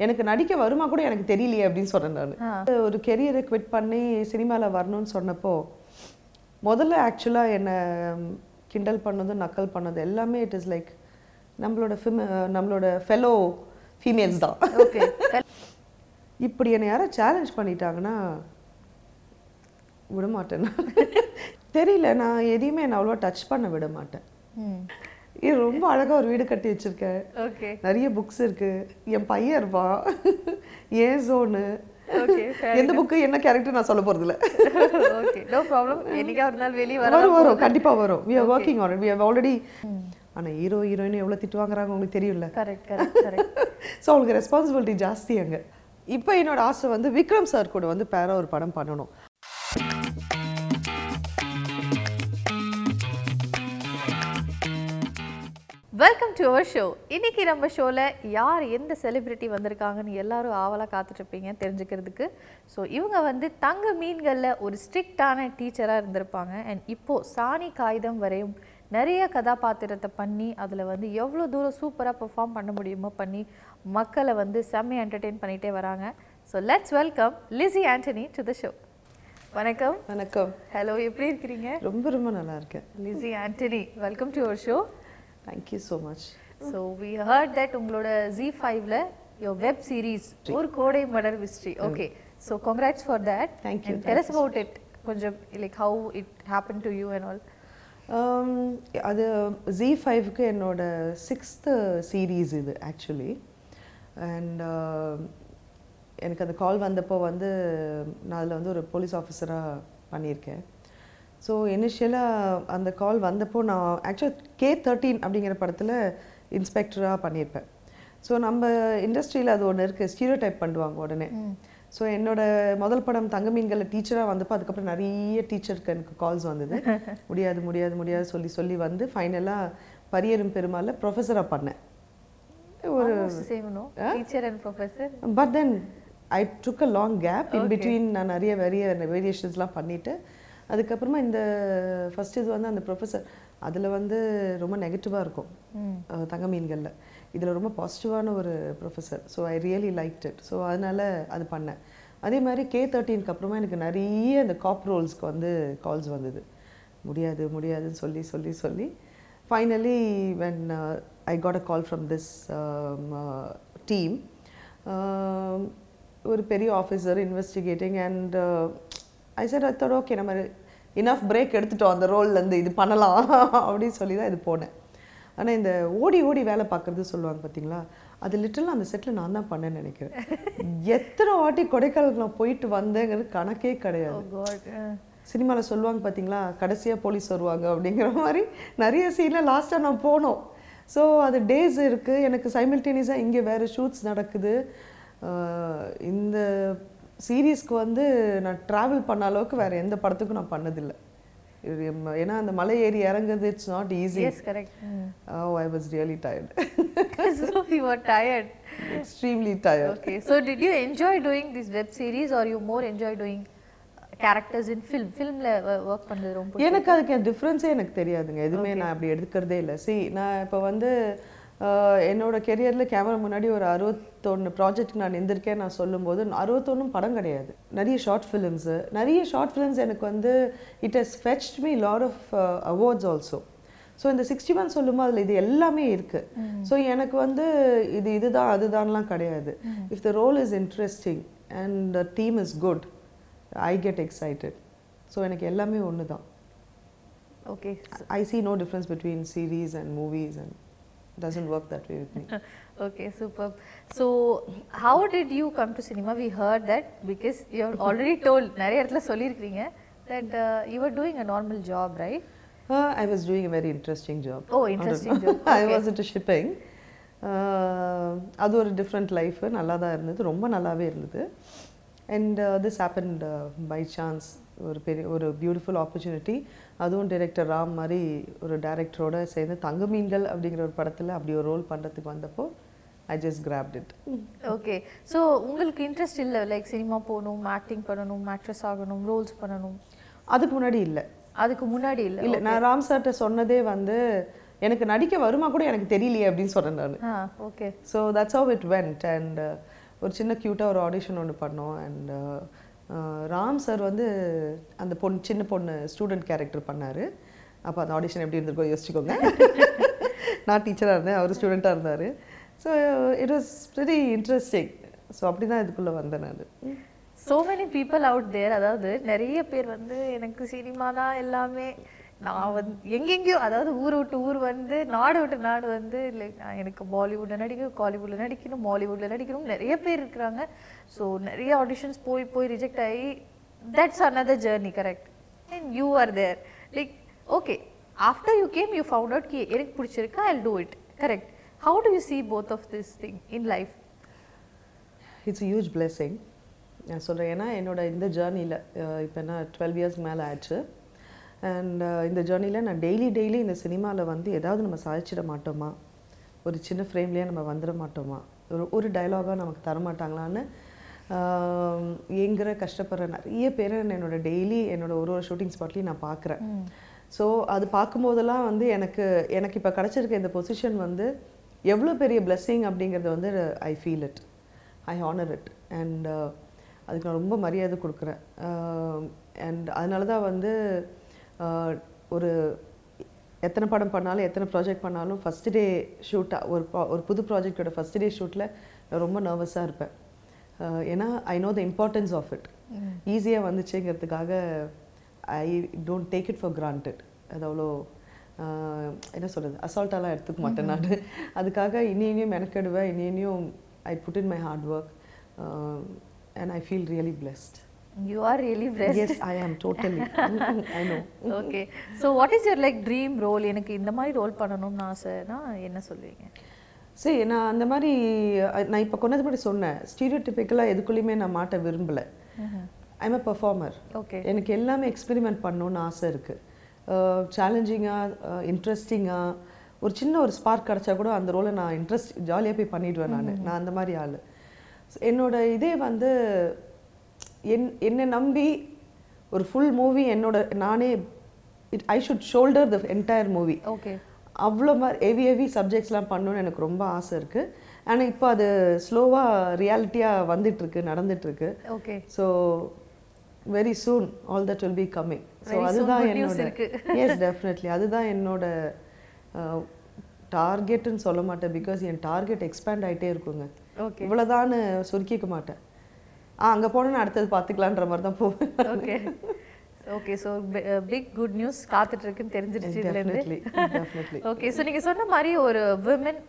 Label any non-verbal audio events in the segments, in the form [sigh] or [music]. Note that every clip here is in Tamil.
எனக்கு நடிக்க வருமா கூட எனக்கு தெரியலையே அப்படின்னு சொன்னேன் நான். ஒரு கெரியரை குவிட் பண்ணி சினிமாவில் வரணும்னு சொன்னப்போ முதல்ல ஆக்சுவலாக என்னை கிண்டல் பண்ணது நக்கல் பண்ணது எல்லாமே இட் இஸ் லைக் நம்மளோட ஃபிம் நம்மளோட ஃபெலோ ஃபீமேல்ஸ் தான். ஓகே இப்படி என்னை யாரும் சேலஞ்ச் பண்ணிட்டாங்கன்னா விட மாட்டேன் நான். [laughs] தெரியல நான் எதையுமே நான் அவ்வளோவா டச் பண்ண விட மாட்டேன் இது ரொம்ப அழகாக ஒரு வீடு கட்டி வச்சிருக்கேன். ஓகே. நிறைய புக்ஸ் இருக்கு. என் பையன் இருப்பான். ஏன் ஜோனு எந்த புக்கு என்ன கேரக்டர் நான் சொல்ல போறது இல்ல. ஓகே நோ ப்ராப்ளம் என்னைக்கா ஒரு நாள் வெளியே வர வரும் வரும். கண்டிப்பா வரும். We are working on it. We have already ஆனா ஹீரோ ஹீரோயின் எவ்வளவு திட்டு வாங்குறாங்க உங்களுக்கு தெரியும்ல? கரெக்ட் கரெக்ட் கரெக்ட் ஸோ அவங்களுக்கு ரெஸ்பான்சிபிலிட்டி ஜாஸ்தி அங்க. இப்போ என்னோட ஆசை வந்து விக்ரம் சார் கூட வந்து பேரா ஒரு படம் பண்ணணும். வெல்கம் டு அவர் ஷோ இன்னைக்கு நம்ம ஷோவில் யார் எந்த செலிபிரிட்டி வந்திருக்காங்கன்னு எல்லாரும் ஆவலாக காத்துட்ருப்பீங்க தெரிஞ்சுக்கிறதுக்கு. ஸோ இவங்க வந்து தங்க மீன்களில் ஒரு ஸ்ட்ரிக்டான டீச்சராக இருந்திருப்பாங்க. அண்ட் இப்போது சாணி காகிதம் வரையும் நிறைய கதாபாத்திரத்தை பண்ணி அதில் வந்து எவ்வளோ தூரம் சூப்பராக பெர்ஃபார்ம் பண்ண முடியுமோ பண்ணி மக்களை வந்து செம்ம என்டர்டெயின் பண்ணிகிட்டே வராங்க. So let's welcome Lissy Antony to the show வணக்கம். வணக்கம். ஹலோ எப்படி இருக்கிறீங்க? ரொம்ப ரொம்ப நல்லா இருக்கேன். Lissy Antony welcome to our show thank you so much so we heard that உங்களோட ஜி ஃபைவ்ல யோர் வெப் சீரிஸ் ஒரு Kodai Malar mystery okay so congrats for that Thank you, tell us about it கொஞ்சம் like how it happen to you and all அது ஜி ஃபைவ்க்கு என்னோட சிக்ஸ்த்து சீரீஸ் இது ஆக்சுவலி அண்ட் எனக்கு அந்த கால் வந்தப்போ வந்து நான் அதில் வந்து ஒரு போலீஸ் ஆஃபீஸராக பண்ணியிருக்கேன். ஸோ இனிஷியலாக அந்த கால் வந்தப்போ நான் ஆக்சுவல் கே தேர்ட்டீன் அப்படிங்கிற படத்தில் இன்ஸ்பெக்டராக பண்ணியிருப்பேன். ஸோ நம்ம இண்டஸ்ட்ரியில் அது ஒன்று இருக்குது ஸ்டீரியோ டைப் பண்ணுவாங்க உடனே. ஸோ என்னோட முதல் படம் தங்க மீன்களில் டீச்சராக வந்தப்போ அதுக்கப்புறம் நிறைய டீச்சருக்கு எனக்கு கால்ஸ் வந்தது. [laughs] முடியாது முடியாது முடியாது சொல்லி சொல்லி வந்து ஃபைனலாக பரியரும் பெருமாளில் ப்ரொஃபஸராக பண்ணேன். ஒரு same no teacher and professor but then I took a long gap in between நான் நிறைய வெரிய வேரியேஷன்ஸ்லாம் பண்ணிவிட்டு அதுக்கப்புறமா இந்த ஃபர்ஸ்ட் இது வந்து அந்த ப்ரொஃபஸர் அதில் வந்து ரொம்ப நெகட்டிவாக இருக்கும். தங்க மீன்களில். இதில் ரொம்ப பாசிட்டிவான ஒரு professor so I really like it so அதனால் அது பண்ணேன். அதே மாதிரி கே தேர்ட்டீனுக்கு அப்புறமா எனக்கு நிறைய இந்த காப் ரோல்ஸ்க்கு வந்து கால்ஸ் வந்தது. முடியாது முடியாதுன்னு சொல்லி சொல்லி சொல்லி. Finally when I got a call from this team ஒரு பெரிய officer investigating and I said I thought okay நம்ம இனஃப் பிரேக் எடுத்துட்டோம். அந்த ரோல்லேருந்து இது பண்ணலாம். [laughs] அப்படின்னு சொல்லி தான் இது போனேன். ஆனால் இந்த ஓடி ஓடி வேலை பார்க்குறது சொல்லுவாங்க பார்த்தீங்களா அது லிட்டரலாக அந்த செட்டில் நான் தான் பண்ணேன்னு நினைக்கிறேன். [laughs] எத்தனை வாட்டி கொடைக்கானலுக்கு நான் போயிட்டு வந்தேங்கிறது கணக்கே கிடையாது. காட் சினிமாவில் சொல்லுவாங்க பார்த்தீங்களா கடைசியாக போலீஸ் வருவாங்க அப்படிங்கிற மாதிரி நிறைய சீனில் லாஸ்ட்டாக நான் போனோம். ஸோ அது டேஸ் இருக்குது எனக்கு சைமில்டேனியஸாக இங்கே வேறு ஷூட்ஸ் நடக்குது. இந்த சீரீஸ்க்கு வந்து நான் ட்ராவல் பண்ண அளவுக்கு வேறு எந்த படத்துக்கும் நான் பண்ணதில்லை. ஏன்னா அந்த மலை ஏறி இறங்குறது it's not easy yes correct I was really tired so you are tired extremely tired okay so did you enjoy doing this web series or you more enjoy doing characters in film ஃபில்மில் work பண்ணுறது ரொம்ப எனக்கு அதுக்கு டிஃப்ரென்ஸே எனக்கு தெரியாதுங்க. எதுவுமே நான் அப்படி எடுக்கிறதே இல்லை. சி நான் இப்போ வந்து என்னோட கெரியரில் கேமரா முன்னாடி ஒரு அறுபத்தொன்று ப்ராஜெக்ட் நான் நிந்திருக்கேன் நான் சொல்லும்போது அறுபத்தொன்னும் படம் கிடையாது. நிறைய ஷார்ட் ஃபிலிம்ஸு நிறைய ஷார்ட் ஃபிலிம்ஸ் எனக்கு வந்து it has fetched me lot of awards also so இந்த சிக்ஸ்டி ஒன் சொல்லும்போது அதில் இது எல்லாமே இருக்குது ஸோ எனக்கு வந்து இது இதுதான் அதுதான்லாம் கிடையாது. If the role is interesting and the team is good I get excited so எனக்கு எல்லாமே ஒன்று தான் okay I see no difference between series and movies and doesn't work that way with me. okay super so how did you come to cinema we heard that because you have already told நிறைய இடத்துல சொல்லியிருக்கீங்க that uh, you were doing a normal job right Uh, I was doing a very interesting job. Oh, interesting job. I Okay. was into shipping. Uh, அது ஒரு டிஃப்ரெண்ட் லைஃப் நல்லா தான் இருந்தது ரொம்ப நல்லாவே இருந்தது and this happened by chance ஒரு பெரிய ஒரு பியூட்டிஃபுல் ஆப்பர்ச்சுனிட்டி அதுவும் டைரக்டர் ராம் மாதிரி ஒரு டைரக்டரோட சேர்ந்து தங்க மீன்கள் அப்படிங்கிற ஒரு படத்தில் அப்படி ஒரு ரோல் பண்ணுறதுக்கு வந்தப்போ I just grabbed it okay so உங்களுக்கு இன்ட்ரெஸ்ட் இல்லை லைக் சினிமா போகணும் ஆக்டிங் பண்ணணும் ஆக்ட்ரஸ் ஆகணும் ரோல்ஸ் பண்ணணும்? அதுக்கு முன்னாடி இல்லை. அதுக்கு முன்னாடி இல்லை. இல்லை நான் ராம் சார்கிட்ட சொன்னதே வந்து எனக்கு நடிக்க வருமா கூட எனக்கு தெரியலையே அப்படின்னு சொன்னேன் நான். Okay so that's how it went and ஒரு சின்ன க்யூட்டாக ஒரு ஆடிஷன் ஒன்று பண்ணோம். அண்ட் ராம் சார் வந்து அந்த பொண்ணு சின்ன பொண்ணு ஸ்டூடெண்ட் கேரக்டர் பண்ணார். அப்போ அந்த ஆடிஷன் எப்படி இருந்திருக்கோ யோசிச்சுக்கோங்க. [laughs] நான் டீச்சராக இருந்தேன் அவர் ஸ்டூடெண்ட்டாக இருந்தார். So it was very interesting so அப்படி தான் இதுக்குள்ளே வந்தேன் நான். So many people out there அதாவது நிறைய பேர் வந்து எனக்கு சினிமா தான் எல்லாமே நான் வந்து எங்கெங்கேயோ அதாவது ஊர் விட்டு ஊர் வந்து நாடு விட்டு நாடு வந்து லைக் எனக்கு பாலிவுட்டில் நடிக்கணும் காலிவுட்டில் நடிக்கணும் மாலிவுட்டில் நடிக்கணும் நிறைய பேர் இருக்கிறாங்க. ஸோ நிறைய ஆடிஷன்ஸ் போய் போய் ரிஜெக்ட் ஆகி that's another journey correct and you are there like okay after you came you found out கி எனக்கு பிடிச்சிருக்கா I do it correct how do you see both of this thing in life it's huge blessing நான் சொல்கிறேன் ஏன்னா என்னோட இந்த ஜேர்னியில் இப்போ என்ன டுவெல் இயர்ஸ் மேலே ஆயிடுச்சு. அண்ட் இந்த ஜேர்னியில் நான் டெய்லி டெய்லி இந்த சினிமாவில் வந்து ஏதாவது நம்ம சாதிச்சிட மாட்டோமா? ஒரு சின்ன ஃப்ரேம்லேயே நம்ம வந்துட மாட்டோமா? ஒரு ஒரு டைலாகாக நமக்கு தர மாட்டாங்களான்னு ஏங்குற கஷ்டப்படுற நிறைய பேரை என்னோட டெய்லி என்னோட ஒரு ஒரு ஷூட்டிங் ஸ்பாட்லேயும் நான் பார்க்குறேன். ஸோ அது பார்க்கும்போதெல்லாம் வந்து எனக்கு எனக்கு இப்போ கிடச்சிருக்க இந்த பொசிஷன் வந்து எவ்வளோ பெரிய blessing அப்படிங்கிறது வந்து I feel it I honour it and அதுக்கு நான் ரொம்ப மரியாதை கொடுக்குறேன். அண்ட் அதனால தான் வந்து ஒரு எத்தனை படம் பண்ணாலும் எத்தனை ப்ராஜெக்ட் பண்ணாலும் ஃபஸ்ட் டே ஷூட்டாக ஒரு ஒரு புது ப்ராஜெக்டோட ஃபஸ்ட் டே ஷூட்டில் நான் ரொம்ப நர்வஸாக இருப்பேன். ஏன்னா I know the importance of it ஈஸியாக வந்துச்சுங்கிறதுக்காக I don't take it for granted. அது அவ்வளோ என்ன சொல்கிறது அசால்ட்டாலாம் எடுத்துக்க மாட்டேன் நான். அதுக்காக இனி இனியும் மெனக்கெடுவேன் இனி இனியும் I put in my hard work and I feel really blessed you are really blessed. Yes I am totally I know okay so what is your like dream role எனக்கு இந்த மாதிரி ரோல் பண்ணணும்னு ஆசைனா என்ன சொல்லுவீங்க? சரி நான் அந்த மாதிரி நான் இப்போ கொண்டது முன்னாடி சொன்னேன். ஸ்டீரியோ டிப்பிக்கலாக எதுக்குள்ளேயுமே நான் மாட்ட விரும்பலை. I'm a performer okay. எனக்கு எல்லாமே எக்ஸ்பெரிமெண்ட் பண்ணணும்னு ஆசை இருக்குது சேலஞ்சிங்காக இன்ட்ரெஸ்டிங்காக ஒரு சின்ன ஒரு ஸ்பார்க் கிடச்சா கூட அந்த ரோலை நான் இன்ட்ரெஸ்ட் ஜாலியாக போய் பண்ணிடுவேன் நான். நான் அந்த மாதிரி ஆள். என்னோட இதே வந்து என் என்னை நம்பி ஒரு ஃபுல் மூவி என்னோட நானே it I should shoulder the entire movie okay. அவ்வளோ மாதிரி ஹெவி ஹெவி சப்ஜெக்ட்ஸ்லாம் பண்ணணும்னு எனக்கு ரொம்ப ஆசை இருக்குது ஆனால் இப்போ அது ஸ்லோவாக ரியாலிட்டியாக வந்துட்டுருக்கு நடந்துட்டுருக்கு. Okay so very soon all that will be coming so அதுதான் என்னோட. எஸ் டெஃபினெட்லி அதுதான் என்னோட டார்கெட்டுன்னு சொல்ல மாட்டேன். பிகாஸ் என் டார்கெட் எக்ஸ்பேண்ட் ஆயிட்டே இருக்குங்க. ஓகே இவ்வளோதான்னு சுருக்கிக்க மாட்டேன். ஆ அங்கே போனேன்னு அடுத்தது பார்த்துக்கலான்ற மாதிரி தான் போவேன். Okay [laughs] okay so big good news காத்துட்டு இருக்குன்னு தெரிஞ்சிருச்சு இதுல இருந்து. டெஃபினெட்லி டெஃபினெட்லி ஓகே ஸோ நீங்க சொன்ன மாதிரி ஒரு விமன்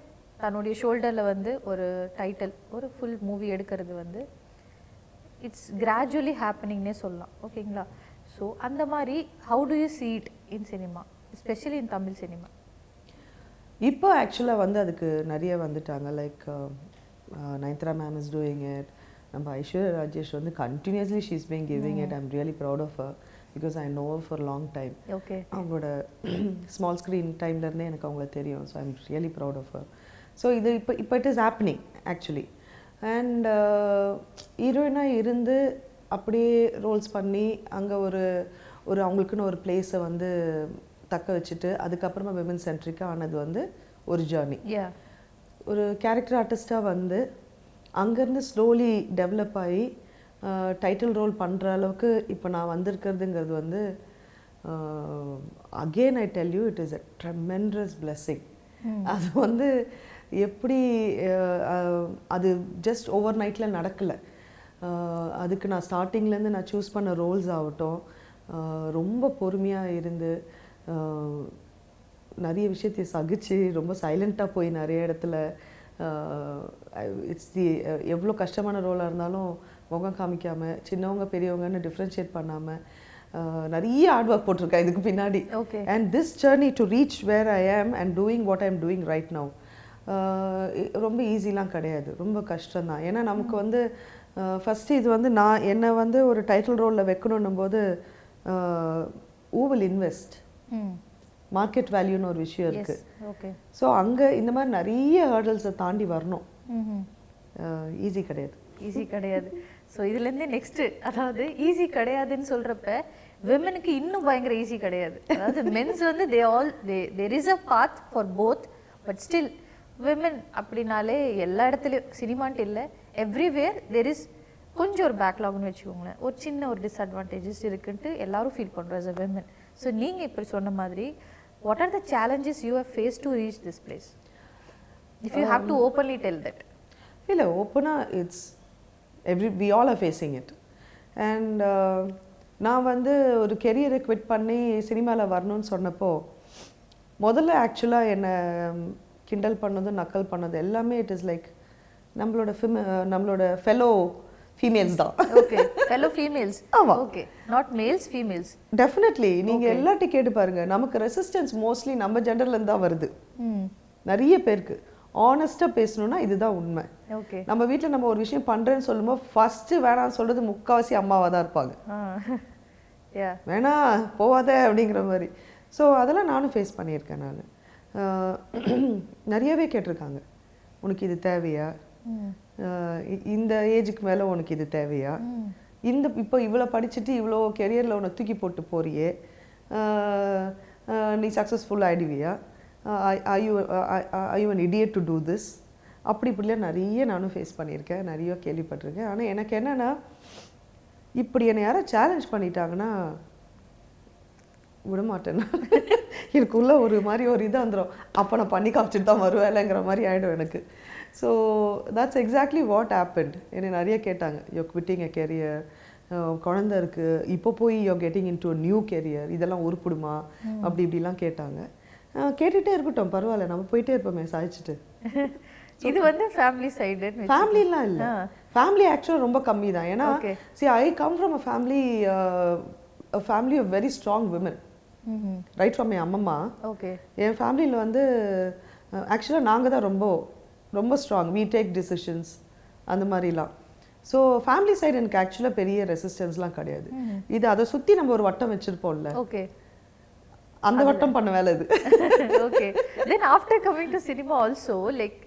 தன்னுடைய ஷோல்டர்ல வந்து ஒரு டைட்டில் ஒரு ஃபுல் மூவி எடுக்கிறது வந்து இட்ஸ் கிராஜுவலி ஹேப்பனிங்னே சொல்லலாம். ஓகேங்களா ஸோ அந்த மாதிரி how do you see it in cinema especially in Tamil cinema இப்போ ஆக்சுவலாக வந்து அதுக்கு நிறைய வந்துட்டாங்க. Like Nayanthara ma'am is doing it நம்ம ஐஸ்வர்யா ராஜேஷ் வந்து continuously she's being giving it I'm really proud of because I know for long time okay அவங்களோட ஸ்மால் ஸ்க்ரீன் டைம்லேருந்தே எனக்கு அவங்கள தெரியும். So I'm really proud of so இது இப்போ இப்போ it is happening actually and ஹீரோயினாக இருந்து அப்படியே ரோல்ஸ் பண்ணி அங்கே ஒரு ஒரு அவங்களுக்குன்னு ஒரு பிளேஸை வந்து தக்க வச்சுட்டு அதுக்கப்புறமா விமன் சென்ட்ரிக்காக ஆனது வந்து ஒரு ஜேர்னி ஒரு கேரக்டர் ஆர்டிஸ்ட்டாக வந்து அங்கேருந்து ஸ்லோலி டெவலப் ஆகி டைட்டில் ரோல் பண்ணுற அளவுக்கு இப்போ நான் வந்திருக்கிறதுங்கிறது வந்து again I tell you it is a tremendous blessing. அது வந்து எப்படி அது ஜஸ்ட் ஓவர் நைட்டில் நடக்கலை. அதுக்கு நான் ஸ்டார்டிங்லேருந்து நான் சூஸ் பண்ண ரோல்ஸ் ஆகட்டும் ரொம்ப பொறுமையாக இருந்து நிறைய விஷயத்தை சகிச்சு ரொம்ப சைலண்ட்டாக போய் நிறைய இடத்துல இட்ஸ் தி எவ்வளோ கஷ்டமான ரோலாக இருந்தாலும் முகம் காமிக்காமல் சின்னவங்க பெரியவங்கன்னு டிஃப்ரென்ஷியேட் பண்ணாமல் நிறைய ஹார்ட் ஒர்க் போட்டிருக்கேன் இதுக்கு பின்னாடி. Okay and this journey to reach where I am and doing what I am doing right now ரொம்ப ஈஸிலாம் கிடையாது. ரொம்ப கஷ்டம்தான். ஏன்னா நமக்கு வந்து ஃபஸ்ட்டு இது வந்து நான் என்னை வந்து ஒரு டைட்டில் ரோலில் வைக்கணுன்னும் போது ஊ வில் இன்வெஸ்ட் மார்க்கெட் வேல்யூன்னு ஒரு விஷயம் இருக்குது ஸோ அங்கே இந்த மாதிரி நிறைய ஹேர்டல்ஸை தாண்டி வரணும். ஈஸி கிடையாது. ஈஸி கிடையாது. ஸோ இதுலேருந்து நெக்ஸ்ட்டு அதாவது ஈஸி கிடையாதுன்னு சொல்கிறப்ப விமனுக்கு இன்னும் பயங்கர ஈஸி கிடையாது. அதாவது மென்ஸ் வந்து they all they there is a path for both but still women அப்படின்னாலே எல்லா இடத்துலையும் சினிமான்ட்டு இல்லை எவ்ரிவேர் தெர் இஸ் கொஞ்சம் ஒரு பேக்லாக்னு வச்சுக்கோங்களேன். ஒரு சின்ன ஒரு டிஸ்அட்வான்டேஜஸ் இருக்குன்ட்டு எல்லாரும் ஃபீல் பண்ணுறோம் a women. ஸோ நீங்கள் இப்படி சொன்ன மாதிரி what are the challenges you have face to reach this place if you have to openly tell that இல்லை ஓப்பனாக it's every we all are facing it and நான் வந்து ஒரு கெரியரை குவிட் பண்ணி சினிமாவில் வரணும்னு சொன்னப்போ முதல்ல ஆக்சுவலாக என்னை கிண்டல் பண்ணதும் நக்கல் பண்ணது எல்லாமே இட் இஸ் லைக் நம்மளோட ஃபிம் நம்மளோட ஃபெலோ ஃபீமேல்ஸ் தான். ஓகே ஃபெலோ ஃபீமேல்ஸ் ஆமா. Okay not males females definitely நீங்கள் எல்லாத்தையும் கேட்டு பாருங்க. நமக்கு ரெசிஸ்டன்ஸ் மோஸ்ட்லி நம்ம ஜெண்டர்லேருந்து தான் வருது. ம் நிறைய பேருக்கு. ஆனஸ்ட்டாக பேசணும்னா இதுதான் உண்மை. ஓகே நம்ம வீட்டில் நம்ம ஒரு விஷயம் பண்ணுறேன்னு சொல்லும்போது ஃபஸ்ட்டு வேணாம்னு சொல்கிறது முக்கால்வாசி அம்மாவாக தான் இருப்பாங்க. யா வேணாம் போவாத அப்படிங்கிற மாதிரி. ஸோ அதெல்லாம் நானும் ஃபேஸ் பண்ணியிருக்கேன் நான். நிறையவே கேட்டிருக்காங்க. உனக்கு இது தேவையா? இந்த ஏஜுக்கு மேலே உனக்கு இது தேவையா? இந்த இப்போ இவ்வளோ படிச்சுட்டு இவ்வளோ கெரியரில் உன்னை தூக்கி போட்டு போறியே. நீ சக்ஸஸ்ஃபுல் ஆகிடுவியா ஐயு ஐயு an idiot to do this அப்படி இப்படிலாம் நிறைய நானும் ஃபேஸ் பண்ணியிருக்கேன் நிறைய கேள்விப்பட்டிருக்கேன். ஆனால் எனக்கு என்னென்னா இப்படி என்னை யாரும் சேலஞ்ச் பண்ணிட்டாங்கன்னா விட மாட்டேன். [laughs] நான். எனக்குள்ள ஒரு மாதிரி ஒரு இது வந்துடும் அப்போ நான் பண்ணி காமிச்சிட்டு தான் வருவேலைங்கிற மாதிரி ஆகிடும் எனக்கு. So that's exactly what happened என்னை நிறைய கேட்டாங்க. யோ குவிட்டிங் எ கெரியர் குழந்த இருக்குது இப்போ போய் you getting into new career இதெல்லாம் உருப்பிடுமா? அப்படி இப்படிலாம் கேட்டாங்க. அஹ் கேட்டுட்டே இருக்கட்டும் பரவாயில்ல. நம்ம போயிட்டே இருப்போமே சாய்ச்சிட்டு [laughs] இது வந்து ஃபேமிலி சைடுன்னு ஃபேமிலிலாம் இல்லை. ஃபேமிலி ஆக்சுவலாக ரொம்ப கம்மி தான். ஏன்னா. See I come from a family family of very strong women right from என் அம்மம்மா. ஓகே என் ஃபேமிலியில் வந்து ஆக்சுவலாக நாங்கள் தான் ரொம்ப ரொம்ப ஸ்ட்ராங் we டேக் டிசிஷன்ஸ் அந்த மாதிரிலாம். ஸோ ஃபேமிலி சைடு எனக்கு ஆக்சுவலாக பெரிய ரெசிஸ்டன்ஸ்லாம் கிடையாது. இது அதை சுற்றி நம்ம ஒரு வட்டம் வச்சுருப்போம்ல. ஓகே அந்த வட்டம் பண்ண வேலை இது okay then after coming to cinema also like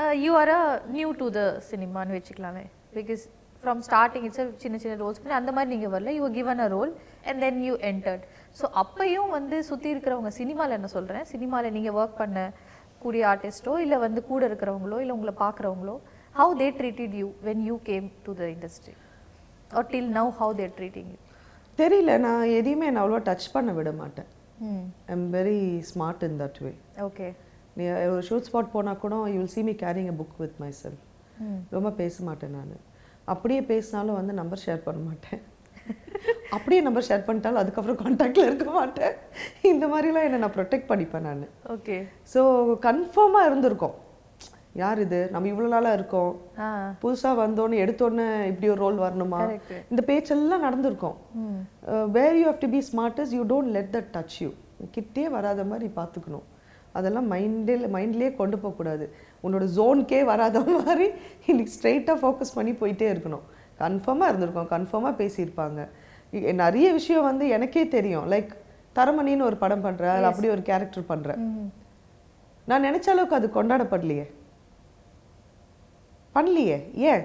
uh, you are a new to the cinema னு வச்சுக்கலாமே because from starting itself சின்ன சின்ன ரோல்ஸ் பண்ணி அந்த மாதிரி நீங்க வரல you were given a role and then you entered so அப்பயும் வந்து சுத்தி இருக்கிறவங்க சினிமால என்ன சொல்றேன் சினிமால நீங்க ஒர்க் பண்ண கூடிய ஆர்டிஸ்டோ இல்ல வந்து கூட இருக்கிறவங்களோ இல்ல உங்களை பார்க்குறவங்களோ how they treated you when you came to the industry or till now how they're treating you தெரியல நான் எதையுமே நான் அவ்வளோ டச் பண்ண விட மாட்டேன் ம் I am very smart in that way okay நீ ஒரு ஷூட் ஸ்பாட் போனால் கூட you will see me carrying a book with myself hmm ரொம்ப பேச மாட்டேன் நான். அப்படியே பேசினாலும் வந்து நம்பர் ஷேர் பண்ண மாட்டேன். அப்படியே நம்பர் ஷேர் பண்ணிட்டாலும் அதுக்கப்புறம் காண்டாக்டில் இருக்க மாட்டேன். இந்த மாதிரிலாம் என்னை நான் ப்ரொடெக்ட் பண்ணிப்பேன் நான். ஓகே ஸோ கன்ஃபார்மாக இருந்திருக்கோம். யார் இது? நம்ம இவ்வளோ நாளாக இருக்கோம். புதுசாக வந்தோன்னு எடுத்தோன்னே இப்படி ஒரு ரோல் வரணுமா. இந்த பேச்செல்லாம் நடந்திருக்கும். Where you have to be smart as you don't let that touch you கிட்டே வராத மாதிரி பார்த்துக்கணும். அதெல்லாம் மைண்டே மைண்ட்லேயே கொண்டு போகக்கூடாது உன்னோட ஜோனுக்கே வராத மாதிரி இன்னைக்கு ஸ்ட்ரைட்டாக ஃபோக்கஸ் பண்ணி போயிட்டே இருக்கணும். கன்ஃபார்மாக இருந்திருக்கோம். கன்ஃபார்மாக பேசியிருப்பாங்க. நிறைய விஷயம் வந்து எனக்கே தெரியும். லைக் தரமணின்னு ஒரு படம் பண்ணுறேன் அதில் அப்படி ஒரு கேரக்டர் பண்ணுறேன் நான் நினைச்ச அளவுக்கு அது கொண்டாடப்படலையே. பண்ணலையே ஏன்?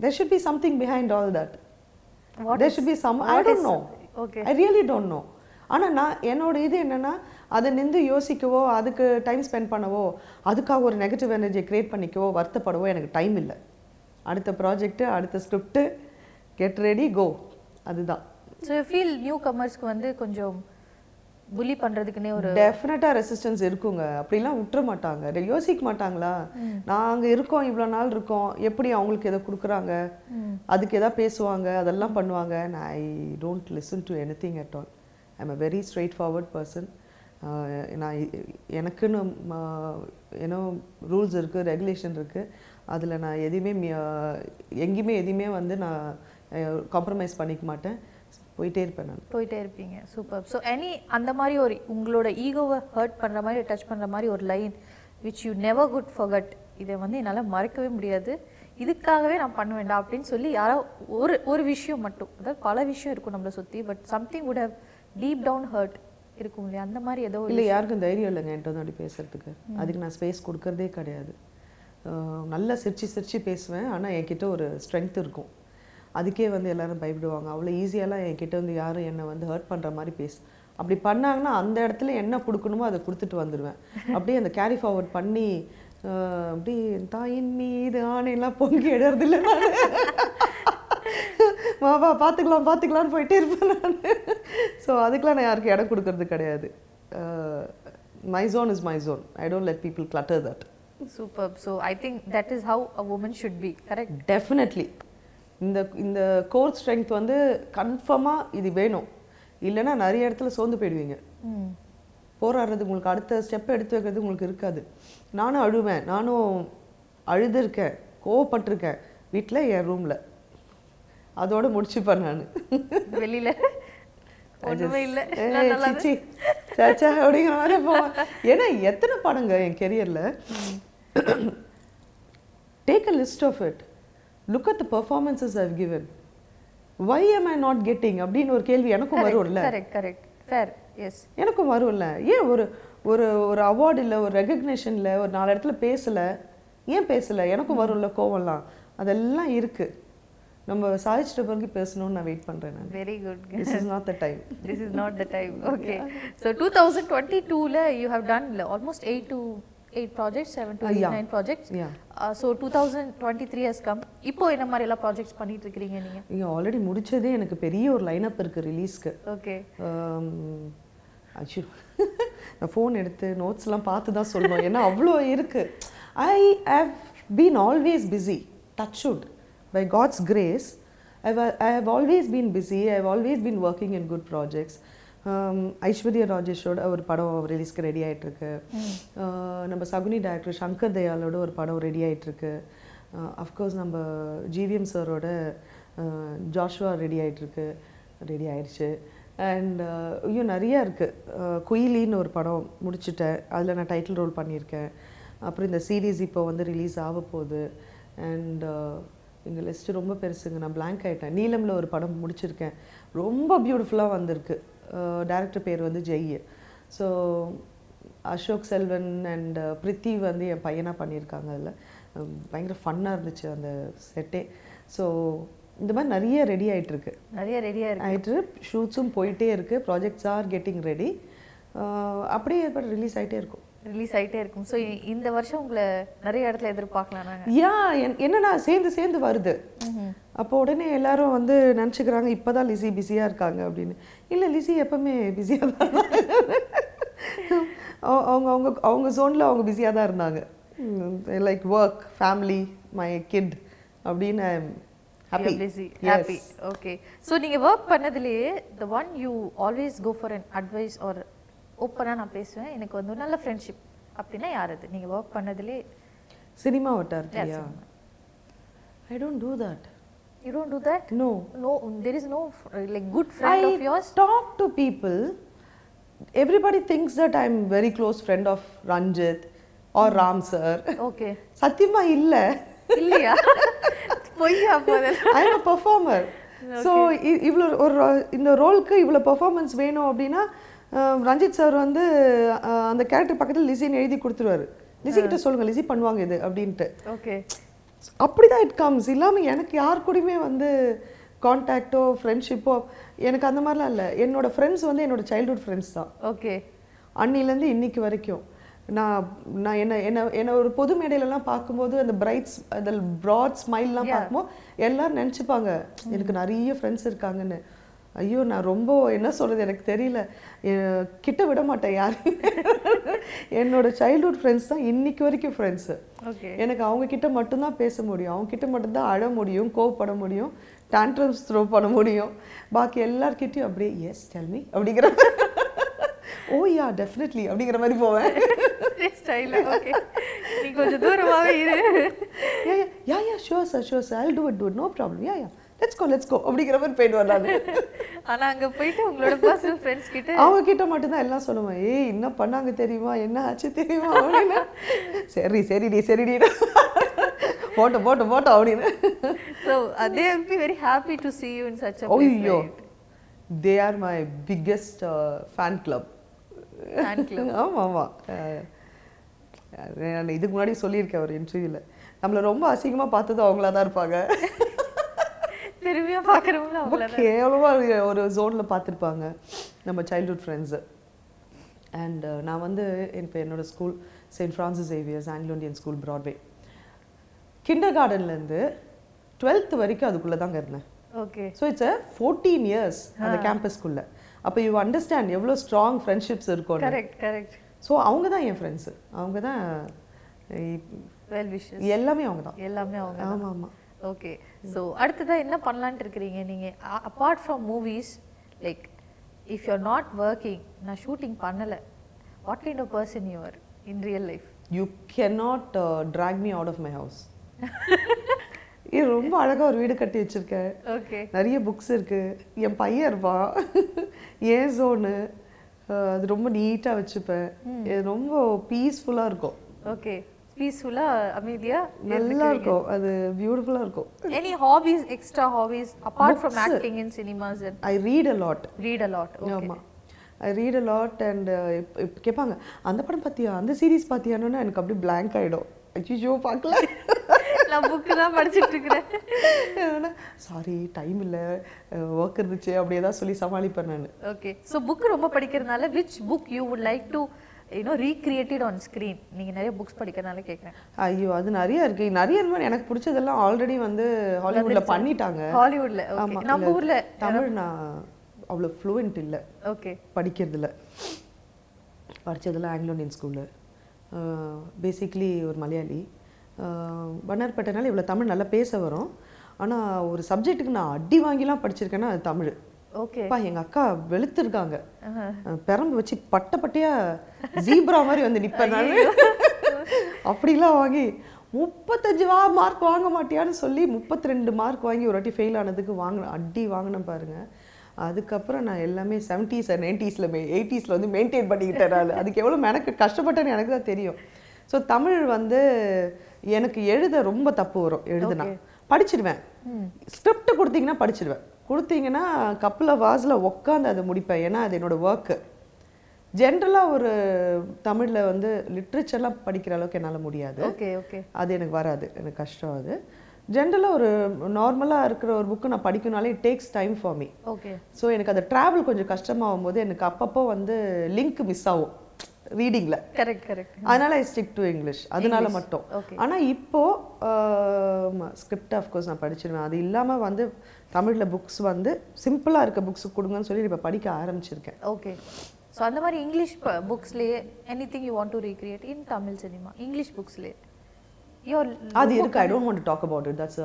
There should be something behind all that. What there is- should be some i what don't is- know. okay. i really don't know. ஆனா நான் என்னோட இது என்னன்னா அதை நின்று யோசிக்கவோ அதுக்கு டைம் ஸ்பெண்ட் பண்ணவோ அதுக்காக ஒரு நெகட்டிவ் எனர்ஜியை கிரியேட் பண்ணிக்கவோ வருத்தப்படவோ எனக்கு டைம் இல்லை. அடுத்த ப்ராஜெக்ட் அடுத்த ஸ்கிரிப்ட் கெட் ரெடி கோ அதுதான். ஸோ ஃபீல் நியூ கமர்ஸ்க்கு வந்து கொஞ்சம் புலி பண்றதுக்குன்னே ஒரு டெஃபினட்டா ரெசிஸ்டன்ஸ் இருக்குங்க. அப்படிலாம் விட்டுற மாட்டாங்க யோசிக்க மாட்டாங்களா? நாங்க இருக்கோம் இவ்வளோ நாள் இருக்கோம். எப்படி அவங்களுக்கு எதை கொடுக்குறாங்க? அதுக்கு எதா பேசுவாங்க? அதெல்லாம் பண்ணுவாங்க. I don't listen to anything at all I'm a very straightforward person நான் எனக்குன்னு ஏன்னோ ரூல்ஸ் இருக்குது ரெகுலேஷன் இருக்குது அதில் நான் எதையுமே எங்கேயுமே எதையுமே வந்து நான் காம்ப்ரமைஸ் பண்ணிக்க மாட்டேன். போயிட்டே இருப்பேன் நான். போயிட்டே இருப்பீங்க. சூப்பர் ஸோ எனி அந்த மாதிரி ஒரு உங்களோட ஈகோவை ஹர்ட் பண்ற மாதிரி டச் பண்ற மாதிரி ஒரு line which you never could forget இதை வந்து என்னால் மறக்கவே முடியாது. இதுக்காகவே நான் பண்ண வேண்டாம் அப்படின்னு சொல்லி யாரோ ஒரு ஒரு விஷயம் மட்டும் அதாவது பல விஷயம் இருக்கும் நம்மளை சுற்றி but something would have deep down hurt இருக்கும் இல்லையா? அந்த மாதிரி ஏதோ இல்லை யாருக்கும் தைரியம் இல்லைங்க என்கிட்ட வந்து அப்படி பேசுறதுக்கு. அதுக்கு நான் ஸ்பேஸ் கொடுக்கறதே கிடையாது. நல்லா சிரிச்சு சிரிச்சு பேசுவேன். ஆனால் என்கிட்ட ஒரு ஸ்ட்ரென்த் இருக்கும். அதுக்கே வந்து எல்லாரும் பயப்படுவாங்க. அவ்வளோ ஈஸியாலாம் என்கிட்ட வந்து யாரும் என்னை வந்து ஹர்ட் பண்ணுற மாதிரி பேசு அப்படி பண்ணாங்கன்னா அந்த இடத்துல என்ன கொடுக்கணுமோ அதை கொடுத்துட்டு வந்துடுவேன் அப்படியே அந்த கேரி ஃபார்வர்ட் பண்ணி அப்படி தாயின் மீது ஆணையெல்லாம் பொங்கி எடுறதில்ல நான். வா வா பார்த்துக்கலாம் பார்த்துக்கலாம்னு போயிட்டே இருப்பேன் நான். ஸோ அதுக்கெலாம் நான் யாருக்கும் இடம் கொடுக்கறது கிடையாது. My zone is my zone I don't let people clutter that super so I think that is how a woman should be correct definitely இந்த இந்த கோர் ஸ்ட்ரென்த் வந்து கன்ஃபார்மாக இது வேணும். இல்லைன்னா நிறைய இடத்துல சோர்ந்து போயிடுவீங்க. போராடுறது உங்களுக்கு அடுத்த ஸ்டெப் எடுத்து வைக்கிறது உங்களுக்கு இருக்காது. நானும் அழுவேன். நானும் அழுதுருக்கேன். கோவப்பட்டிருக்கேன். வீட்டில் என் ரூமில் அதோட முடிச்சுப்பேன் நான். வெளியில. சாச்சா அப்படிங்கிற மாதிரி போவேன். ஏன்னா எத்தனை படங்க என் கெரியரில் take a list of it look at the performances I've given why am I not getting அப்படின்னு ஒரு கேள்வி எனக்கும் வரும்ல. கரெக்ட் கரெக்ட் ஃபேர் எஸ் எனக்கும் வரும்ல. ஏன் ஒரு ஒரு ஒரு அவார்டு இல்லை ஒரு ரெகக்னேஷனில் ஒரு நாலு இடத்துல பேசலை? ஏன் பேசலை? எனக்கும் வரும்ல கோவம்லாம். அதெல்லாம் இருக்கு. நம்ம சாதிச்சிட்ட பிறகு பேசணும்னு நான் வெயிட் பண்ணுறேன் நான். Very good this is not the time this is not the time. Okay. [laughs] So 2022 la you have done la almost 8 to 8 projects 7 to Uh, 8 yeah. 9 projects. Yeah. uh, so 2023 has come. இப்போ என்ன மாதிரி எல்லாம் ப்ராஜெக்ட்ஸ் பண்ணிட்டு இருக்கீங்க நீங்க? நீங்கள் ஆல்ரெடி முடிச்சதே எனக்கு பெரிய ஒரு லைனப் இருக்குது ரிலீஸ்க்கு ஓகே அச்சு நான் ஃபோன் எடுத்து நோட்ஸ்லாம் பார்த்து தான் சொல்லணும். ஏன்னா அவ்வளோ இருக்குது I have been always busy touched by God's grace I have always been busy I have always been working in good projects Aishwarya ராஜேஷோட ஒரு படம் ரிலீஸ்க்கு ரெடி ஆகிட்டுருக்கு நம்ம சகுனி டைரக்டர் சங்கர் தயாளோட ஒரு படம் ரெடி ஆகிட்டுருக்கு அஃப்கோர்ஸ் நம்ம ஜிவிஎம் சாரோட ஜாஷுவா ரெடி ஆகிட்டுருக்கு ரெடி ஆயிடுச்சு அண்ட் ஐயோ நிறையா இருக்குது குயிலின்னு ஒரு படம் முடிச்சிட்டேன். அதில் நான் டைட்டில் ரோல் பண்ணியிருக்கேன். அப்புறம் இந்த சீரீஸ் இப்போ வந்து ரிலீஸ் ஆக போகுது. அண்ட் எங்கள் லிஸ்ட்டு ரொம்ப பெருசுங்க. நான் blank ஆயிட்டேன். நீலமில் ஒரு படம் முடிச்சிருக்கேன். ரொம்ப பியூட்டிஃபுல்லாக வந்திருக்கு. டேரக்டர் பேர் வந்து ஜெய் ஸோ அசோக் செல்வன் அண்ட் பிரித்தி வந்து என் பையனாக பண்ணியிருக்காங்க அதில். பயங்கர ஃபன்னாக இருந்துச்சு அந்த செட்டே. ஸோ இந்த மாதிரி நிறைய ரெடி ஆயிட்டிருக்கு. நிறைய இருக்கு. ஆயிட்டு ஷூட்ஸும் போயிட்டே இருக்குது ப்ராஜெக்ட்ஸ் ஆர் கெட்டிங் ரெடி அப்படியே ரிலீஸ் ஆகிட்டே இருக்கும். ரிலீஸ் ஆயிட்டே இருக்கும். ஸோ இந்த வருஷம் உங்களை நிறைய இடத்துல எதிர்பார்க்கலாம் யா என்னன்னா சேர்ந்து சேர்ந்து வருது. அப்போ உடனே எல்லாரும் வந்து நினச்சிக்கிறாங்க இப்போ தான் லிசி பிஸியாக இருக்காங்க அப்படின்னு. இல்லை லிசி எப்பவுமே பிஸியாக தான் அவ- அவங்க அவங்க அவங்க ஜோனில் அவங்க பிஸியாக தான் இருந்தாங்க. Like work family my kid அப்படின்னு happy busy happy okay so நீங்க work பண்ணதுலேயே the one you always go for an advice or ஓப்பனாக நான் பேசுவேன். எனக்கு வந்து நல்ல ஃப்ரெண்ட்ஷிப் அப்படின்னா யார் அது? நீங்க ஒர்க் பண்ணதுலே சினிமா வட்டார் இல்லையா I don't do that you don't do that no no there is no like good friend of yours talk to people. Everybody thinks that I'm very close friend of Ranjit or Ram sir. Okay சத்தியமா இல்ல. இல்லையா? பொய்யா ஐ எம் பெர்ஃபார்மர் ஸோ இவ்வளோ ஒரு இந்த ரோலுக்கு இவ்வளோ பெர்ஃபார்மன்ஸ் வேணும் அப்படின்னா ரஞ்சித் சார் வந்து அந்த கேரக்டர் பக்கத்தில் லிசின்னு எழுதி கொடுத்துருவாரு. லிசி கிட்ட சொல்லுங்க லிசி பண்ணுவாங்க இது அப்படின்ட்டு. ஓகே. அப்படிதான் இட் கம்ஸ் இல்லாமல் எனக்கு யார் கூடயுமே வந்து கான்டாக்டோ ஃப்ரெண்ட்ஷிப்போ எனக்கு அந்த மாதிரிலாம் இல்லை. என்னோட ஃப்ரெண்ட்ஸ் வந்து என்னோட சைல்ட்ஹுட் ஃப்ரெண்ட்ஸ் தான். ஓகே. அன்னிலேருந்து இன்னைக்கு வரைக்கும். நான் நான் என்ன என்ன என்ன ஒரு பொது மேடையிலலாம் பார்க்கும்போது அந்த பிரைட்ஸ் அந்த ப்ராட் ஸ்மைல்லாம் பார்க்கும்போது எல்லாரும் நினச்சிப்பாங்க எனக்கு நிறைய ஃப்ரெண்ட்ஸ் இருக்காங்கன்னு. ஐயோ நான் ரொம்ப என்ன சொல்றது எனக்கு தெரியல. கிட்ட விட மாட்டேன் யாரையும் என்னோட சைல்ட்ஹுட் ஃப்ரெண்ட்ஸ் தான் இன்னைக்கு வரைக்கும் ஃப்ரெண்ட்ஸு ஓகே எனக்கு அவங்க கிட்ட மட்டும்தான் பேச முடியும். அவங்க கிட்ட மட்டும்தான் அழ முடியும் கோவப்பட முடியும் டான்ட்ரம்ஸ் த்ரோ பண்ண முடியும். பாக்கி எல்லார்கிட்டயும் அப்படியே எஸ் டெல்மி அப்படிங்கிற ஓ யா டெஃபினெட்லி அப்படிங்கிற மாதிரி போவேன். நீ கொஞ்சம் தூரமாவே இரு. Yeah yeah sure sir sure sir I'll do it do no problem yeah yeah let's go let's go அப்படிங்கிற மாதிரி போயிட்டு வர்றாங்க ஆனா அங்க போயிட்டு உங்களோட பர்சனல் ஃப்ரெண்ட்ஸ் கிட்ட அவங்க கிட்ட மட்டும்தான் எல்லாம் சொல்லுவேன். ஏய் என்ன பண்ணாங்க தெரியுமா? என்ன ஆச்சு தெரியுமா? அப்படின்னு. சரி சரிடி சரிடி. போட்டோம் போட்டோம் போட்டோம் அப்படின்னு. So they will be very happy to see you in such a Oh, place yo. right? They are my biggest fan club Fan club. ஆமாம் [laughs] ஆமாம் நான் இதுக்கு முன்னாடி சொல்லியிருக்கேன் ஒரு இன்டர்வியூவில் நம்மளை ரொம்ப அசிங்கமாக பார்த்தது அவங்களா தான் இருப்பாங்க. ரொம்ப அவங்கள கேவலமாக ஒரு ஜோனில் பார்த்துருப்பாங்க நம்ம சைல்ட்ஹுட் ஃப்ரெண்ட்ஸு அண்ட் நான் வந்து இப்போ என்னோட school saint Francis Xavier's Anglo Indian school Broadway kinder கார்டன்லேருந்து டுவெல்த் வரைக்கும் அதுக்குள்ளே தாங்க இருந்தேன். Okay so it's a fourteen years அந்த கேம்பஸ்க்குள்ளே அப்போ யூ அண்டர்ஸ்டாண்ட் எவ்வளோ ஸ்ட்ராங் ஃப்ரெண்ட்ஷிப்ஸ் இருக்கும் கரெக்ட் கரெக்ட் ஸோ அவங்க தான் என் ஃப்ரெண்ட்ஸு அவங்க தான் எல்லாமே அவங்க தான். எல்லாமே அவங்க ஆமாம் ஆமாம் ஓகே ஸோ அடுத்ததாக என்ன பண்ணலான்ட்டு இருக்கிறீங்க? நீங்கள் apart from movies like if you not working நான் ஷூட்டிங் பண்ணலை. What kind of person you are in real life you cannot uh, drag me out of my house. [laughs] இது ரொம்ப அழகாக ஒரு வீடு கட்டி வச்சிருக்கேன். ஓகே நிறைய புக்ஸ் இருக்கு. என் பையன் இருப்பான். [laughs] ஏன் ஜோனு அது ரொம்ப நீட்டாக வச்சுப்பேன். ரொம்ப பீஸ்ஃபுல்லாக இருக்கும். ஓகே பீஸ்ஃபுல்லாக அமைதியாக நல்லா இருக்கும். அது பியூட்டிஃபுல்லாக இருக்கும். Any hobbies extra hobbies apart from acting in cinemas I read a lot read a lot ஆமாம் I read a lot and கேட்பாங்க அந்த படம் பார்த்தியா அந்த சீரீஸ் பார்த்தியானோன்னா எனக்கு அப்படியே blank ஆகிடும் ஐயோ பார்க்கல. நான் புக்கு தான் படிச்சிட்டு இருக்கிறேன். சாரி டைம் இல்லை. ஒர்க் இருந்துச்சு. அப்படியே தான் சொல்லி சமாளிப்பேன் நான். ஓகே ஸோ புக் ரொம்ப படிக்கிறதுனால which book you would like to you know recreated on screen நீங்கள் நிறைய புக்ஸ் படிக்கிறதுனால கேட்குறேன் ஐயோ அது நிறைய இருக்கு. நிறைய மாதிரி எனக்கு பிடிச்சதெல்லாம் ஆல்ரெடி வந்து ஹாலிவுட்ல பண்ணிட்டாங்க. ஹாலிவுட்ல நம்ம ஊர்ல தமிழ் நான் அவ்வளோ ஃப்ளூயண்ட் இல்லை. ஓகே படிக்கிறதுல. படித்ததெல்லாம் ஆங்கிலோ இந்தியன் ஸ்கூலு பேசிக்லி ஒரு மலையாளி. வண்ணார்பேட்டைனால இவ்வளோ தமிழ் நல்லா பேச வரும். ஆனால் ஒரு சப்ஜெக்ட்டுக்கு நான் அடி வாங்கிலாம் படிச்சிருக்கேன்னா அது தமிழ். அப்பா எங்கள் அக்கா வெளுத்திருக்காங்க. பெரம்பு வச்சு பட்டை பட்டையா ஜீப்ரா மாதிரி வந்து நிற்பேன் நான். அப்படிலாம் வாங்கி முப்பத்தஞ்சு வா மார்க் வாங்க மாட்டியான்னு சொல்லி முப்பத்தி ரெண்டு மார்க் வாங்கி ஒரு வாட்டி ஃபெயில் ஆனதுக்கு வாங்கினேன் அடி வாங்கினேன் பாருங்க. அதுக்கப்புறம் நான் எல்லாமே செவன்ட்டீஸ் நைன்ட்டீஸில் எயிட்டிஸில் வந்து மெயின்டைன் பண்ணிக்கிட்டேன் நான். அதுக்கு எவ்வளோ எனக்கு கஷ்டப்பட்டேன்னு எனக்கு தான் தெரியும். ஸோ தமிழ் வந்து எனக்கு எழுத ரொம்ப தப்பு வரும் எழுதுனா. படிச்சிடுவேன் ஸ்கிரிப்ட் கொடுத்தீங்கன்னா படிச்சிடுவேன் கொடுத்தீங்கன்னா கப்பில் வாஸில் உட்காந்து அதை முடிப்பேன். ஏன்னா அது என்னோட ஒர்க்கு ஜென்ரலாக ஒரு தமிழில் வந்து லிட்ரேச்சர்லாம் படிக்கிற அளவுக்கு என்னால் முடியாது. ஓகே ஓகே அது எனக்கு வராது. எனக்கு கஷ்டம் அது. ஜென்ரலாக ஒரு நார்மலாக இருக்கிற ஒரு புக்கு நான் படிக்கணும்னாலே it takes time for me okay so எனக்கு அந்த ட்ராவல் கொஞ்சம் கஷ்டமாகும் போது எனக்கு அப்பப்போ வந்து லிங்க் மிஸ் ஆகும். ரீடிங்கில் கரெக்ட் கரெக்ட் அதனால ஐ ஸ்டிக் டு இங்கிலீஷ் அதனால மட்டும். Okay. ஆனா இப்போ ஸ்கிரிப்ட் ஆஃப்கோர்ஸ் நான் படிச்சிருவேன். அது இல்லாம வந்து தமிழ்ல புக்ஸ் வந்து சிம்பிளா இருக்க புக்ஸ் கொடுங்கன்னு சொல்லி இப்போ படிக்க ஆரம்பிச்சிருக்கேன். ஓகே ஸோ அந்த மாதிரி English புக்ஸ்லேயே any thing you want to recreate in Tamil cinema English புக்ஸ்லேயே your அது இருக்கு. I don't want talk about it that's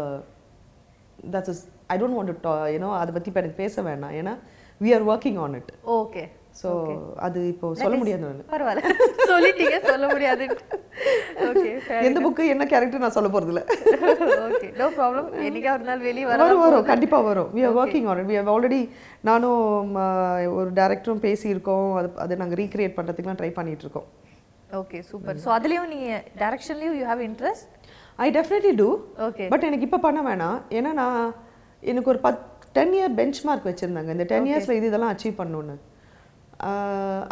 that's I don't want to you know அதை பத்தி இப்போ எனக்கு பேச வேணாம். ஏன்னா we are working on it okay so அது இப்போ சொல்ல முடியாது நான். பரவாயில்ல. [laughs] சொல்லிட்டீங்க சொல்ல முடியாது. ஓகே எந்த புக்கு என்ன கேரக்டர் நான் சொல்ல போறது இல்ல. ஓகே நோ ப்ராப்ளம் என்னைக்கா ஒரு நாள் வெளியே வர வரும் வரும். கண்டிப்பா வரும். We are working on we have already நானும் ஒரு டேரக்டரும் பேசியிருக்கோம். அது அதை நாங்கள் ரீக்ரியேட் பண்ணுறதுக்குலாம் ட்ரை பண்ணிட்டு இருக்கோம் ஓகே சூப்பர் ஸோ அதுலேயும் நீங்கள் டேரக்ஷன்லேயும் you have interest I definitely do okay but எனக்கு இப்போ பண்ண வேணாம். ஏன்னா நான் எனக்கு ஒரு பத் டென் இயர் பெஞ்ச் மார்க் வச்சுருந்தாங்க. இந்த டென் இயர்ஸில் இது இதெல்லாம் அச்சீவ் பண்ணணுன்னு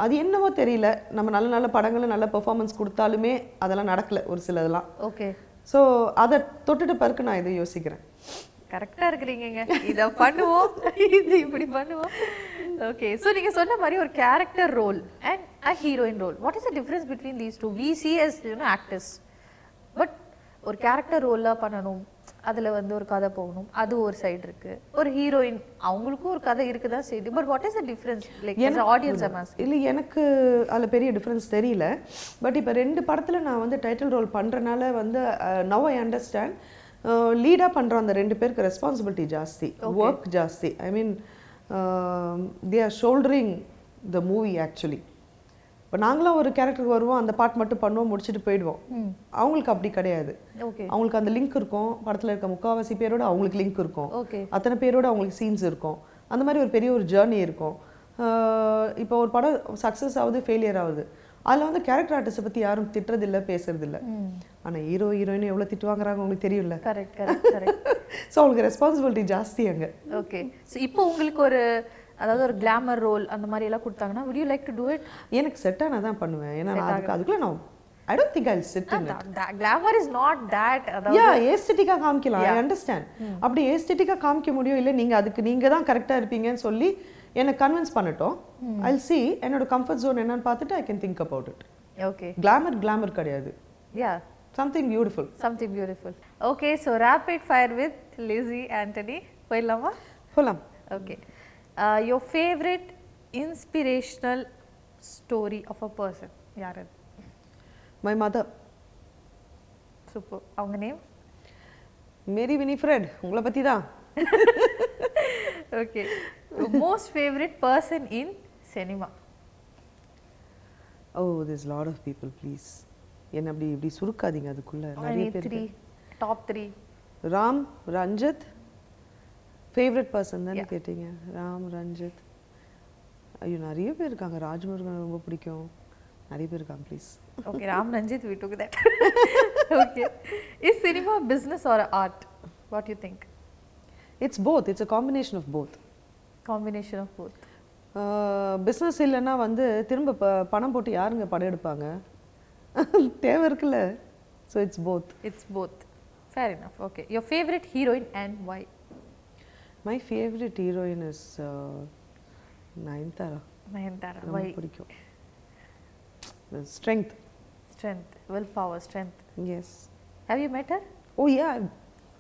அது என்னவோ தெரியல. நம்ம நல்ல நல்ல படங்கள் நல்ல பெர்ஃபார்மன்ஸ் கொடுத்தாலுமே அதெல்லாம் நடக்கல ஒரு சிலதெல்லாம். ஓகே. ஸோ அதை தொட்டுட்டு பிறகு நான் இதை யோசிக்கிறேன். கரெக்டாக இருக்கிறீங்கங்க. இதை பண்ணுவோம். இது இப்படி பண்ணுவோம். ஓகே ஸோ நீங்கள் சொன்ன மாதிரி ஒரு character role and a heroine role what is the difference between these two we see as you know actors but ஒரு கேரக்டர் ரோலாக பண்ணணும். அதில் வந்து ஒரு கதை போகணும். அது ஒரு சைடு இருக்கு. ஒரு ஹீரோயின் அவங்களுக்கும் ஒரு கதை இருக்கு தான் செய்யுது but what is the difference like audience அமாஸ் இல்லை எனக்கு அதில் பெரிய டிஃப்ரென்ஸ் தெரியல. பட் இப்போ ரெண்டு படத்தில் நான் வந்து டைட்டில் ரோல் பண்ணுறனால வந்து நவ் ஐ அண்டர்ஸ்டாண்ட் லீடாக பண்ணுற அந்த ரெண்டு பேருக்கு ரெஸ்பான்சிபிலிட்டி ஜாஸ்தி. ஒர்க் ஜாஸ்தி. I mean they are shouldering the movie actually இப்போ நாங்களாம் ஒரு கேரக்டருக்கு வருவோம் அந்த பாட் மட்டும் பண்ணுவோம் முடிச்சுட்டு போயிடுவோம். அவங்களுக்கு அப்படி கிடையாது. அவங்களுக்கு அந்த லிங்க் இருக்கும். படத்தில் இருக்க முக்காவாசி பேரோட அவங்களுக்கு லிங்க் இருக்கும். அத்தனை பேரோட அவங்களுக்கு சீன்ஸ் இருக்கும். அந்த மாதிரி ஒரு பெரிய ஒரு ஜேர்னி இருக்கும். இப்போ ஒரு படம் சக்ஸஸ் ஆகுது ஃபெயிலியர் ஆகுது. அதில் வந்து கேரக்டர் ஆர்டிஸ்ட்டை பற்றி யாரும் திட்டுறதில்ல பேசுறதில்ல. ஆனால் ஹீரோ ஹீரோயின் எவ்வளோ திட்டு வாங்குறாங்க உங்களுக்கு தெரியும்ல? கரெக்ட் ஸோ [laughs] அவங்களுக்கு ரெஸ்பான்சிபிலிட்டி ஜாஸ்தி அங்கே. ஓகே ஸோ இப்போ உங்களுக்கு ஒரு அதாவது ஒரு கிளாமர் ரோல் அந்த மாதிரி எல்லாம் கொடுத்தாங்கன்னா would you like to do it எனக்கு செட் ஆனால் தான் பண்ணுவேன். ஏன்னா நான் அதுக்கு அதுக்குள்ளே நான் I don't think I sit in glamour is not that yeah ஏஸ்தெட்டிக்காக காமிக்கலாம். ஐ அண்டர்ஸ்டாண்ட் அப்படி ஏஸ்தெட்டிக்காக காமிக்க முடியும்? இல்லை நீங்கள் அதுக்கு நீங்கள் தான் கரெக்டாக இருப்பீங்கன்னு சொல்லி என்னை கன்வின்ஸ் பண்ணட்டும். ஐ சி என்னோட கம்ஃபர்ட் ஜோன் என்னன்னு பார்த்துட்டு I can think about it okay glamour glamour கிடையாது. Yeah something beautiful something beautiful okay so rapid fire with Lissy Antony போயிடலாமா? போகலாம் okay your favourite inspirational story of a person யார் அது மை மதர் சூப்பர் அவங்க நேம் மேரி வினிஃப்ரெட் உங்களை பற்றி தான் okay most favourite person in cinema oh this lot of people please என்ன அப்படி இப்படி சுருக்காதீங்க அதுக்குள்ள. நிறைய பேர் top three Ram Ranjith favourite person தானே. கேட்டீங்க ராம் ரஞ்சித் ஐயோ நிறைய பேர் இருக்காங்க ராஜ்முருகன் ரொம்ப பிடிக்கும் நிறைய பேர் இருக்காங்க please Okay, Ram Ranjit, we took that. okay. Is cinema business or art? What do you think? It's both it's a combination of both Combination of both. Business இல்லைன்னா வந்து திரும்ப பணம் போட்டு யாருங்க படம் எடுப்பாங்க தேவை இருக்குல்ல so it's both It's both. Fair enough. Okay. Your favorite heroine and why? My favourite heroine is Nayanthara Why? பிடிக்கும். Strength Strength, willpower, strength. S Have you met her? O yeah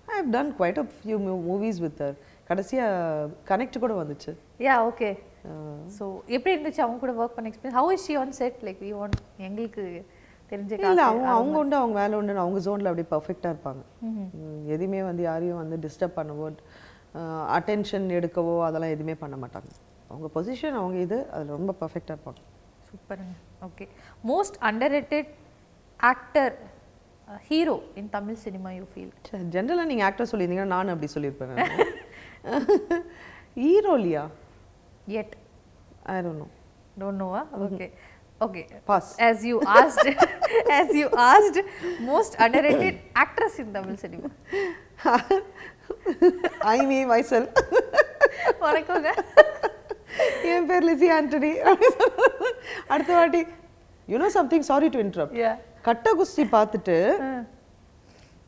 I have done quite a few movies with கடைசியாக கனெக்ட் கூட வந்துச்சு. Okay. Uh, ஸோ எப்படி இருந்துச்சு? அவங்க கூட ஒர்க் பண்ண experience how is she on set like we want எங்களுக்கு தெரிஞ்ச இல்லை அவங்க அவங்க. உண்டு அவங்க வேலை உண்டு அவங்க ஜோனில் அப்படியே பர்ஃபெக்டாக இருப்பாங்க. எதுவுமே வந்து யாரையும் வந்து டிஸ்டர்ப் பண்ணவோ அட்டென்ஷன் எடுக்கவோ அதெல்லாம் எதுவுமே பண்ண மாட்டாங்க. அவங்க பொசிஷன் அவங்க இது அதில் ரொம்ப பர்ஃபெக்டாக இருப்பாங்க சூப்பருங்க. Okay most under rated actor hero in Tamil cinema you feel ஜென்ரலாக நீங்கள் ஆக்டர் சொல்லியிருந்தீங்கன்னா நானும் அப்படி சொல்லியிருப்பேன் ஹீரோலியா [laughs] yet. I don't know don't know ah? okay. Okay. Pass as you asked [laughs] as you asked most underrated actress in tamil cinema. [laughs] I me myself வணக்கங்க. என் பேர் லிசி ஆண்டனி. அடுத்த வாட்டி you know something sorry to interrupt கட்ட குஸ்தி பார்த்துட்டு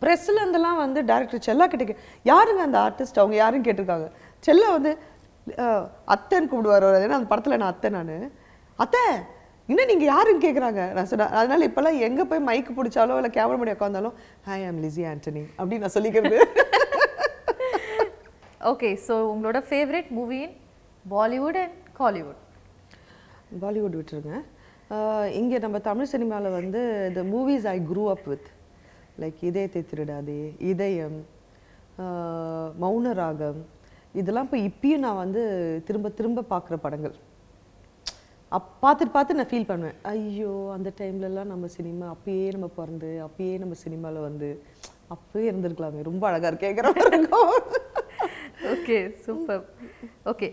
ப்ரெஸ்ல இருந்தெல்லாம் வந்து டேரக்டர் செல்லா கிட்ட யாருங்க அந்த ஆர்டிஸ்ட் அவங்க யாரும் கேட்டிருக்காங்க. செல்லா வந்து அஹ், அத்தைன்னு கூப்பிடுவார். ஏன்னா அந்த படத்துல நான் அத்தை நான். அத்தை இன்னும் நீங்க யாருன்னு கேக்குறாங்க. நான் சொன்னேன் அதனால இப்பெல்லாம் எங்க போய் மைக் பிடிச்சாலோ இல்ல கேமரா முடி உட்காந்தாலும் ஹாய் ஐம் லிசி ஆண்டனி அப்படின்னு நான் சொல்லிக்கிறது. ஓகே ஸோ உங்களோட favourite movie in Bollywood and Kollywood Bollywood விட்டுருங்க. இங்கே நம்ம தமிழ் சினிமாவில் வந்து the movies I grew up with like இதயத்தை திருடாதே இதயம் மௌன ராகம் இதெல்லாம் இப்போ இப்பயும் நான் வந்து திரும்ப திரும்ப பார்க்குற படங்கள். அப் பார்த்துட்டு பார்த்து நான் ஃபீல் பண்ணுவேன். ஐயோ அந்த டைம்லலாம் நம்ம சினிமா அப்பயே நம்ம பிறந்து அப்பயே நம்ம சினிமாவில் வந்து அப்பயே இருந்திருக்கலாமே. ரொம்ப அழகாக இருக்கேங்கிற இருக்கும். Okay super okay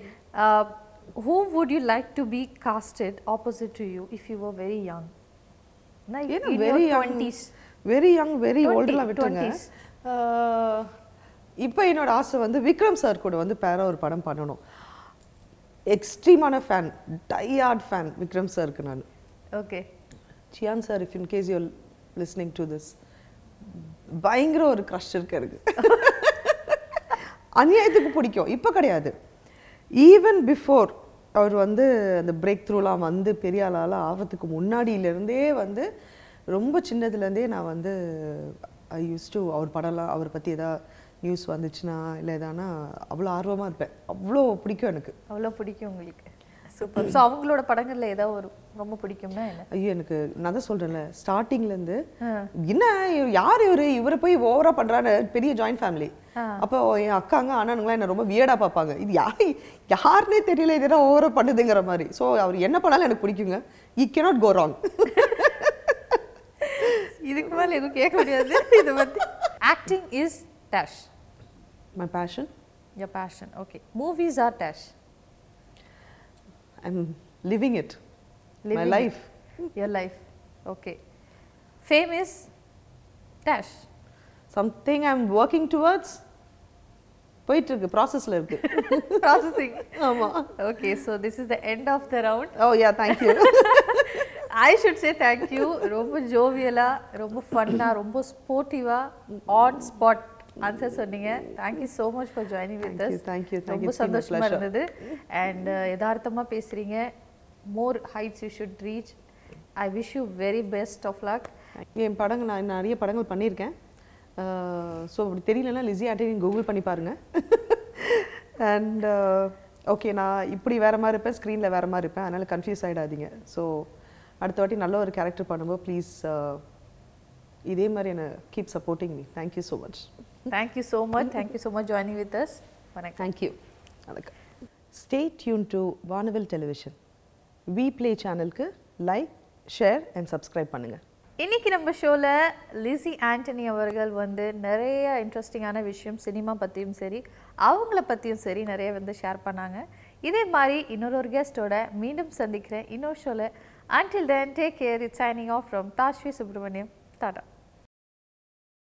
like to be casted opposite to you if you were very young? Like ஏன்னா in very young 20s very young very 20, ஓல்டெலாம் விட்டுருங்க. 20s. இப்போ என்னோட ஆசை வந்து விக்ரம் சார் கூட வந்து பேரா ஒரு படம் பண்ணணும். எக்ஸ்ட்ரீமான ஃபேன் டையார்ட் ஃபேன் விக்ரம் சாருக்கு நான். Okay. Chiyaan sir if in case you're listening to this பயங்கர ஒரு க்ரஷ் இருக்கு எனக்கு. [laughs] அநியாயத்துக்கு பிடிக்கும். இப்போ கிடையாது. ஈவன் பிஃபோர் அவர் வந்து அந்த பிரேக் த்ரூலாம் வந்து பெரிய ஆளால ஆகிறதுக்கு முன்னாடியிலேருந்தே வந்து ரொம்ப சின்னதுலேருந்தே நான் வந்து ஐ யூஸ் டு அவர் படம்லாம் அவரை பற்றி எதாவது நியூஸ் வந்துச்சுன்னா இல்லை எதானா அவ்வளோ ஆர்வமாக இருப்பேன். அவ்வளோ பிடிக்கும் எனக்கு. அவ்வளோ பிடிக்கும் உங்களுக்கு. சூப்பர் ஸோ அவங்களோட படங்கள்ல ஏதாவது ஒரு ரொம்ப பிடிக்கும்னா என்ன? ஐயோ எனக்கு நான் தான் சொல்கிறேன்ல ஸ்டார்டிங்லேருந்து. என்ன யார் இவரு? இவரை போய் ஓவரா பண்றாரு? பெரிய ஜாயின்ட் ஃபேமிலி. அப்போ என் அக்காங்க அண்ணனுங்களாம் என்ன ரொம்ப வியடா பார்ப்பாங்க. இது யார்? யாருன்னே தெரியல இது என்ன ஓவரா பண்ணுதுங்கிற மாதிரி. ஸோ அவர் என்ன பண்ணாலும் எனக்கு பிடிக்குங்க. ஈ cannot கோ ராங் இதுக்கு மேல எதுவும் கேட்க முடியாது. இதை பத்தி. Acting is dash my passion your passion. Okay. Movies are dash I am living it my life your life. Okay. Fame is dash something I am working towards போயிட்டு இருக்கு ப்ராசஸ்ல இருக்கு. Processing. ஆமா. Okay so this is the end of the round. Oh yeah thank you I should say thank you ரொம்ப ஜோவியலா ரொம்ப ஃபன்னா ரொம்ப ஸ்போர்ட்டிவா ஆன் ஸ்பாட் ஆன்சர் சொன்னீங்க. Thank you so much for joining with thank you. ரொம்ப It's been a சந்தோஷமா pleasure. இருந்தது. அண்ட் யதார்த்தமா பேசுறீங்க. More heights you should reach I wish you very best of luck என் படங்கள் நான் நிறைய படங்கள் பண்ணியிருக்கேன். ஸோ அப்படி தெரியலன்னா லிஸி ஆண்டனி கூகுள் பண்ணி பாருங்க. அண்ட் ஓகே நான் இப்படி வேற மாதிரி இருப்பேன் ஸ்க்ரீனில் வேற மாதிரி இருப்பேன் அதனால் கன்ஃபியூஸ் ஆகிடாதீங்க ஸோ அடுத்த வாட்டி நல்ல ஒரு கேரக்டர் பண்ணும்போது ப்ளீஸ் இதே மாதிரி என்னை keep supporting me thank you so much thank you so much thank you so much joining with us வணக்கம் தேங்க்யூ வணக்கம் stay tune to Vaanavil television V play சேனலுக்கு லைக் ஷேர் அண்ட் சப்ஸ்கிரைப் பண்ணுங்கள் இன்னைக்கு நம்ம ஷோவில் லிசி ஆண்டனி அவர்கள் வந்து நிறைய இன்ட்ரெஸ்டிங்கான விஷயம் சினிமா பற்றியும் சரி அவங்கள பற்றியும் சரி நிறைய வந்து ஷேர் பண்ணாங்க. இதே மாதிரி இன்னொரு ஒரு கெஸ்ட்டோட மீண்டும் சந்திக்கிறேன். இன்னொரு ஷோவில் until then take care it signing off from Dhashvi Subramaniam Tata